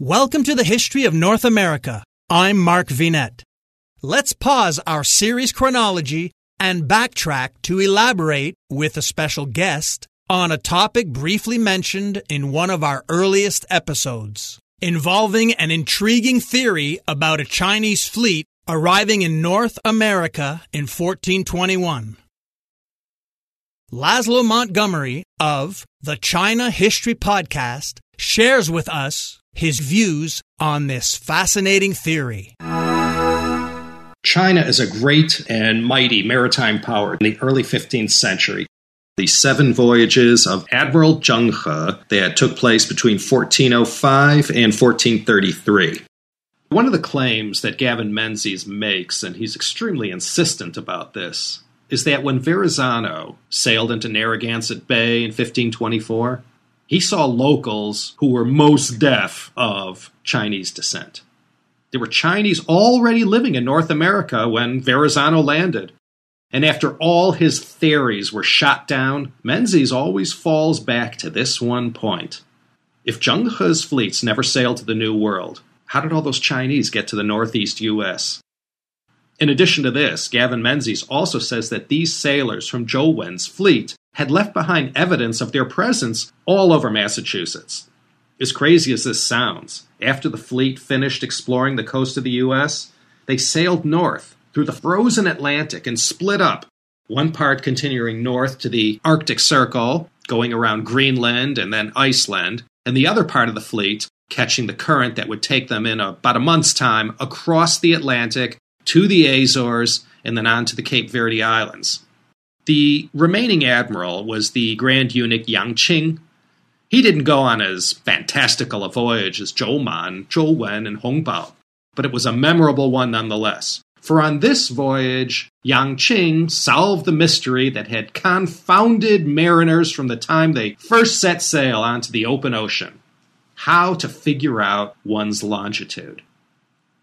Welcome to the History of North America. I'm Mark Vinet. Let's pause our series chronology and backtrack to elaborate with a special guest on a topic briefly mentioned in one of our earliest episodes, involving an intriguing theory about a Chinese fleet arriving in North America in 1421. Laszlo Montgomery of the China History Podcast shares with us his views on this fascinating theory. China is a great and mighty maritime power in the early 15th century. The seven voyages of Admiral Zheng He that took place between 1405 and 1433. One of the claims that Gavin Menzies makes, and he's extremely insistent about this, is that when Verrazano sailed into Narragansett Bay in 1524, he saw locals who were most deaf of Chinese descent. There were Chinese already living in North America when Verrazano landed. And after all his theories were shot down, Menzies always falls back to this one point. If Zheng He's fleets never sailed to the New World, how did all those Chinese get to the Northeast U.S.? In addition to this, Gavin Menzies also says that these sailors from Zhou Wen's fleet had left behind evidence of their presence all over Massachusetts. As crazy as this sounds, after the fleet finished exploring the coast of the U.S., they sailed north through the frozen Atlantic and split up, one part continuing north to the Arctic Circle, going around Greenland and then Iceland, and the other part of the fleet catching the current that would take them in about a month's time across the Atlantic to the Azores and then on to the Cape Verde Islands. The remaining admiral was the Grand Eunuch Yang Qing. He didn't go on as fantastical a voyage as Zhou Man, Zhou Wen, and Hong Bao, but it was a memorable one nonetheless. For on this voyage, Yang Qing solved the mystery that had confounded mariners from the time they first set sail onto the open ocean how to figure out one's longitude.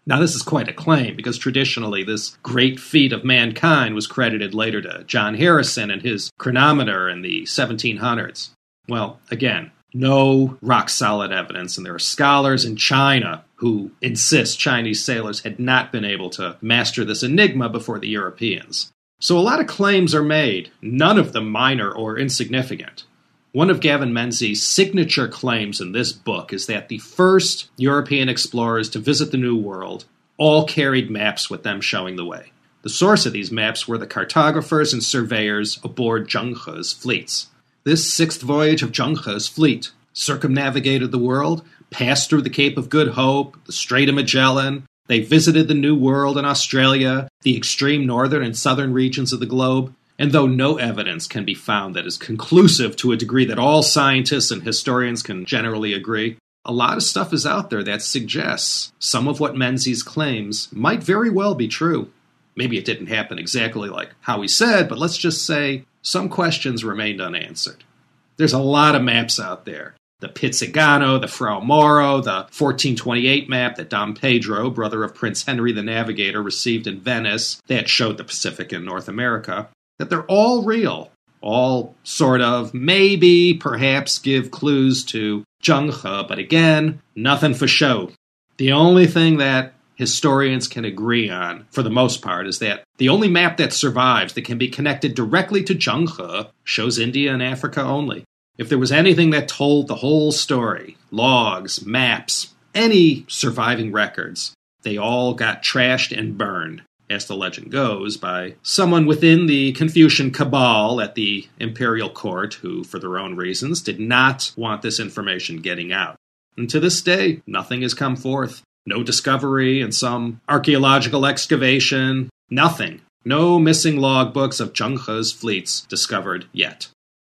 Now, this is quite a claim because traditionally this great feat of mankind was credited later to John Harrison and his chronometer in the 1700s. Well, again, no rock solid evidence, and there are scholars in China who insist Chinese sailors had not been able to master this enigma before the Europeans. So a lot of claims are made, none of them minor or insignificant. One of Gavin Menzies' signature claims in this book is that the first European explorers to visit the New World all carried maps with them showing the way. The source of these maps were the cartographers and surveyors aboard Zheng He's fleets. This sixth voyage of Zheng He's fleet circumnavigated the world, passed through the Cape of Good Hope, the Strait of Magellan. They visited the New World and Australia, the extreme northern and southern regions of the globe, and though no evidence can be found that is conclusive to a degree that all scientists and historians can generally agree, a lot of stuff is out there that suggests some of what Menzies claims might very well be true. Maybe it didn't happen exactly like how he said, but let's just say some questions remained unanswered. There's a lot of maps out there. The Pizzigano, the Fra Mauro, the 1428 map that Dom Pedro, brother of Prince Henry the Navigator, received in Venice that showed the Pacific and North America that they're all real, all sort of maybe, perhaps give clues to Zheng He, but again, nothing for show. The only thing that historians can agree on, for the most part, is that the only map that survives that can be connected directly to Zheng He shows India and Africa only. If there was anything that told the whole story, logs, maps, any surviving records, they all got trashed and burned as the legend goes, by someone within the Confucian cabal at the imperial court who, for their own reasons, did not want this information getting out. And to this day, nothing has come forth. No discovery in some archaeological excavation, nothing. No missing logbooks of Zheng He's fleets discovered yet.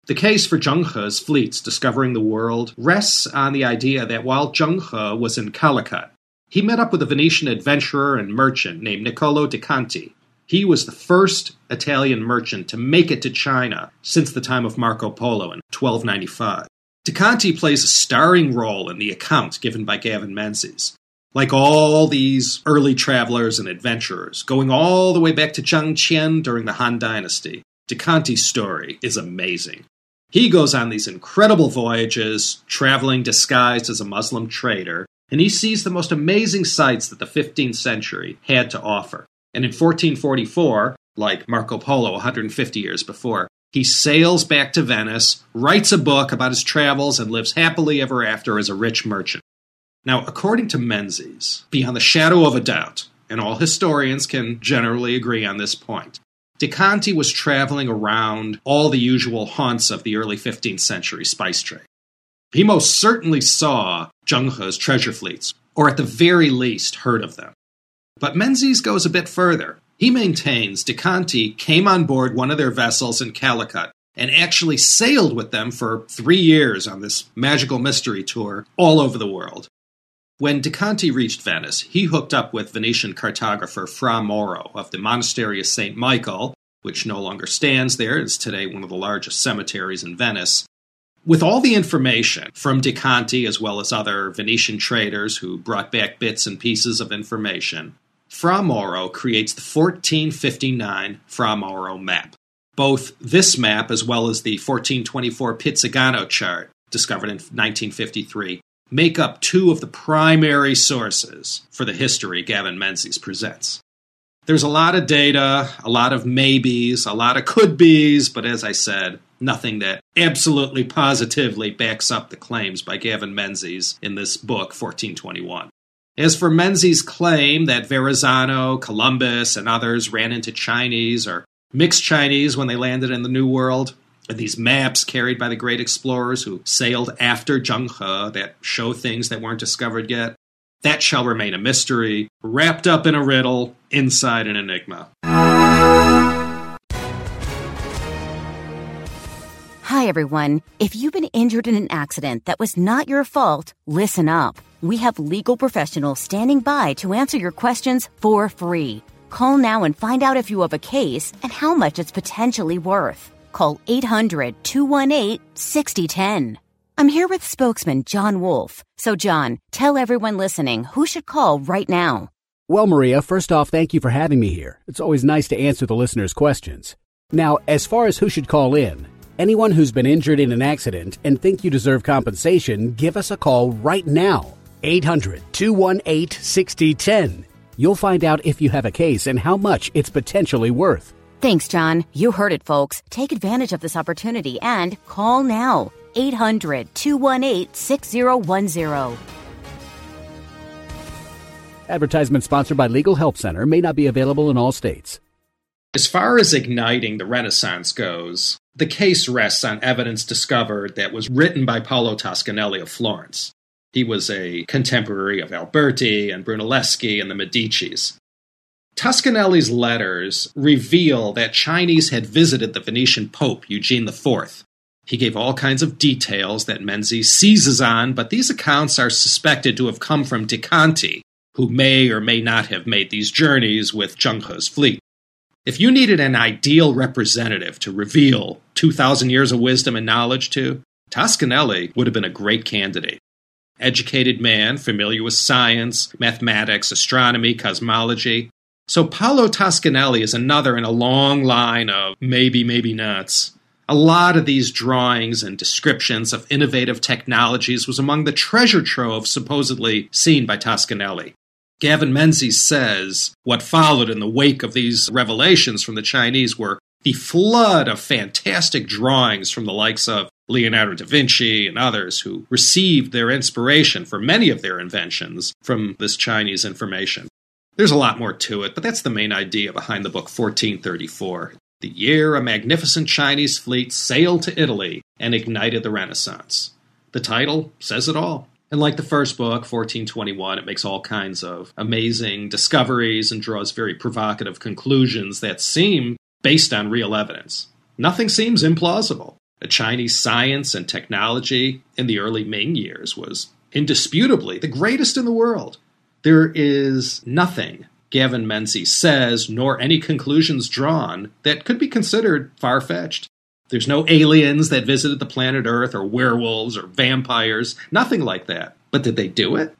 The case for Zheng He's fleets discovering the world rests on the idea that while Zheng He was in Calicut, he met up with a Venetian adventurer and merchant named Niccolo di Conti. He was the first Italian merchant to make it to China since the time of Marco Polo in 1295. De Conti plays a starring role in the account given by Gavin Menzies. Like all these early travelers and adventurers, going all the way back to Zhang Qian during the Han Dynasty, De Conti's story is amazing. He goes on these incredible voyages, traveling disguised as a Muslim trader, and he sees the most amazing sights that the 15th century had to offer. And in 1444, like Marco Polo 150 years before, he sails back to Venice, writes a book about his travels, and lives happily ever after as a rich merchant. Now, according to Menzies, beyond the shadow of a doubt, and all historians can generally agree on this point, De Conti was traveling around all the usual haunts of the early 15th century spice trade. He most certainly saw Zheng He's treasure fleets, or at the very least heard of them. But Menzies goes a bit further. He maintains De Conti came on board one of their vessels in Calicut and actually sailed with them for three years on this magical mystery tour all over the world. When De Conti reached Venice, he hooked up with Venetian cartographer Fra Mauro of the Monastery of St. Michael, which no longer stands there, it's today one of the largest cemeteries in Venice. With all the information from De Conti as well as other Venetian traders who brought back bits and pieces of information, Fra Mauro creates the 1459 Fra Mauro map. Both this map as well as the 1424 Pizzigano chart, discovered in 1953, make up two of the primary sources for the history Gavin Menzies presents. There's a lot of data, a lot of maybes, a lot of could be's, but as I said, nothing that absolutely positively backs up the claims by Gavin Menzies in this book, 1421. As for Menzies' claim that Verrazano, Columbus, and others ran into Chinese or mixed Chinese when they landed in the New World, and these maps carried by the great explorers who sailed after Zheng He that show things that weren't discovered yet. That shall remain a mystery, wrapped up in a riddle, inside an enigma. Hi, everyone. If you've been injured in an accident that was not your fault, listen up. We have legal professionals standing by to answer your questions for free. Call now and find out if you have a case and how much it's potentially worth call 800 218 6010. I'm here with spokesman John Wolf. So, John, tell everyone listening who should call right now. Well, Maria, first off, thank you for having me here. It's always nice to answer the listeners' questions. Now, as far as who should call in, anyone who's been injured in an accident and think you deserve compensation, give us a call right now. 800 218 6010. You'll find out if you have a case and how much it's potentially worth. Thanks, John. You heard it, folks. Take advantage of this opportunity and call now 800 218 6010. Advertisement sponsored by Legal Help Center may not be available in all states. As far as igniting the Renaissance goes, the case rests on evidence discovered that was written by Paolo Toscanelli of Florence. He was a contemporary of Alberti and Brunelleschi and the Medicis. Toscanelli's letters reveal that Chinese had visited the Venetian Pope, Eugene IV. He gave all kinds of details that Menzies seizes on, but these accounts are suspected to have come from De Conti, who may or may not have made these journeys with Zheng He's fleet. If you needed an ideal representative to reveal 2,000 years of wisdom and knowledge to, Toscanelli would have been a great candidate. Educated man, familiar with science, mathematics, astronomy, cosmology, so Paolo Toscanelli is another in a long line of maybe, maybe nots. A lot of these drawings and descriptions of innovative technologies was among the treasure trove supposedly seen by Toscanelli. Gavin Menzies says what followed in the wake of these revelations from the Chinese were the flood of fantastic drawings from the likes of Leonardo da Vinci and others who received their inspiration for many of their inventions from this Chinese information. There's a lot more to it, but that's the main idea behind the book 1434. The year a magnificent Chinese fleet sailed to Italy and ignited the Renaissance. The title says it all. And like the first book, 1421, it makes all kinds of amazing discoveries and draws very provocative conclusions that seem based on real evidence. Nothing seems implausible. The Chinese science and technology in the early Ming years was indisputably the greatest in the world. There is nothing Gavin Menzies says, nor any conclusions drawn, that could be considered far fetched. There's no aliens that visited the planet Earth, or werewolves, or vampires, nothing like that. But did they do it?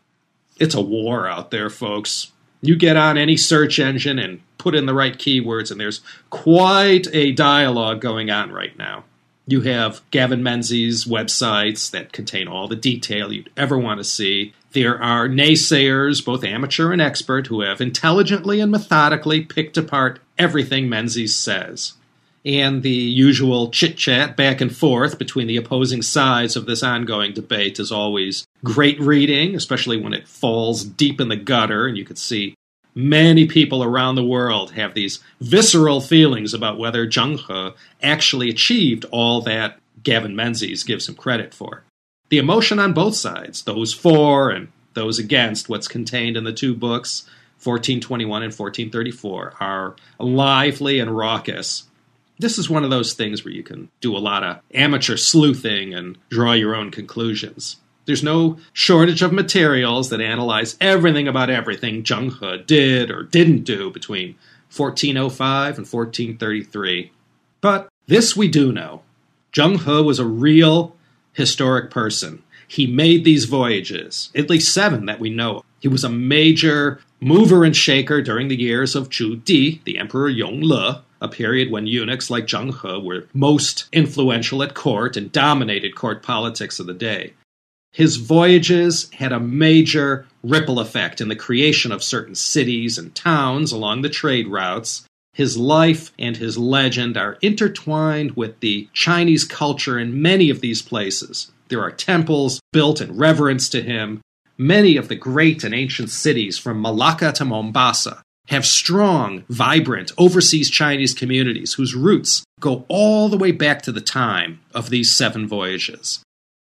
It's a war out there, folks. You get on any search engine and put in the right keywords, and there's quite a dialogue going on right now. You have Gavin Menzies' websites that contain all the detail you'd ever want to see There are naysayers, both amateur and expert, who have intelligently and methodically picked apart everything Menzies says. And the usual chit chat back and forth between the opposing sides of this ongoing debate is always great reading, especially when it falls deep in the gutter and you can see many people around the world have these visceral feelings about whether Zheng He actually achieved all that Gavin Menzies gives him credit for the emotion on both sides, those for and those against what's contained in the two books, 1421 and 1434, are lively and raucous. This is one of those things where you can do a lot of amateur sleuthing and draw your own conclusions. There's no shortage of materials that analyze everything about everything Zheng He did or didn't do between 1405 and 1433. But this we do know. Zheng He was a real historic person. He made these voyages, at least seven that we know. of. He was a major mover and shaker during the years of Zhu Di, the Emperor Yongle, a period when eunuchs like Zheng He were most influential at court and dominated court politics of the day. His voyages had a major ripple effect in the creation of certain cities and towns along the trade routes, his life and his legend are intertwined with the Chinese culture in many of these places. There are temples built in reverence to him. Many of the great and ancient cities from Malacca to Mombasa have strong, vibrant overseas Chinese communities whose roots go all the way back to the time of these seven voyages.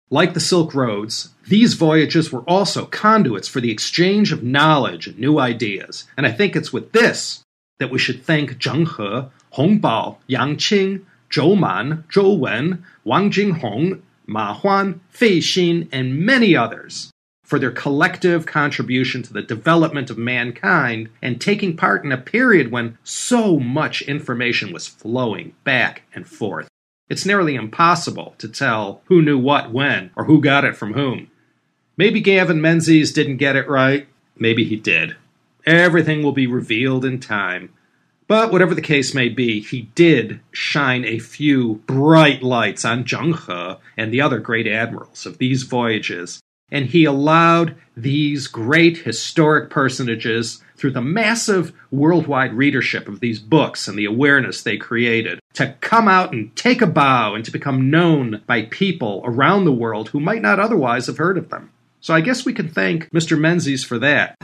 Like the Silk Roads, these voyages were also conduits for the exchange of knowledge and new ideas. And I think it's with this that we should thank Zheng He, Hong Bao, Yang Qing, Zhou Man, Zhou Wen, Wang Jinghong, Ma Huan, Fei Xin, and many others for their collective contribution to the development of mankind and taking part in a period when so much information was flowing back and forth. It's nearly impossible to tell who knew what when or who got it from whom. Maybe Gavin Menzies didn't get it right, maybe he did. Everything will be revealed in time. But whatever the case may be, he did shine a few bright lights on Zheng He and the other great admirals of these voyages, and he allowed these great historic personages, through the massive worldwide readership of these books and the awareness they created, to come out and take a bow and to become known by people around the world who might not otherwise have heard of them. So I guess we can thank Mr. Menzies for that.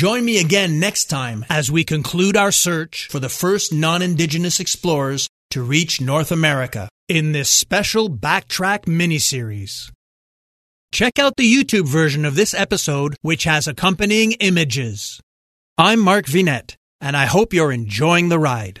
Join me again next time as we conclude our search for the first non indigenous explorers to reach North America in this special Backtrack miniseries. Check out the YouTube version of this episode, which has accompanying images. I'm Mark Vinet, and I hope you're enjoying the ride.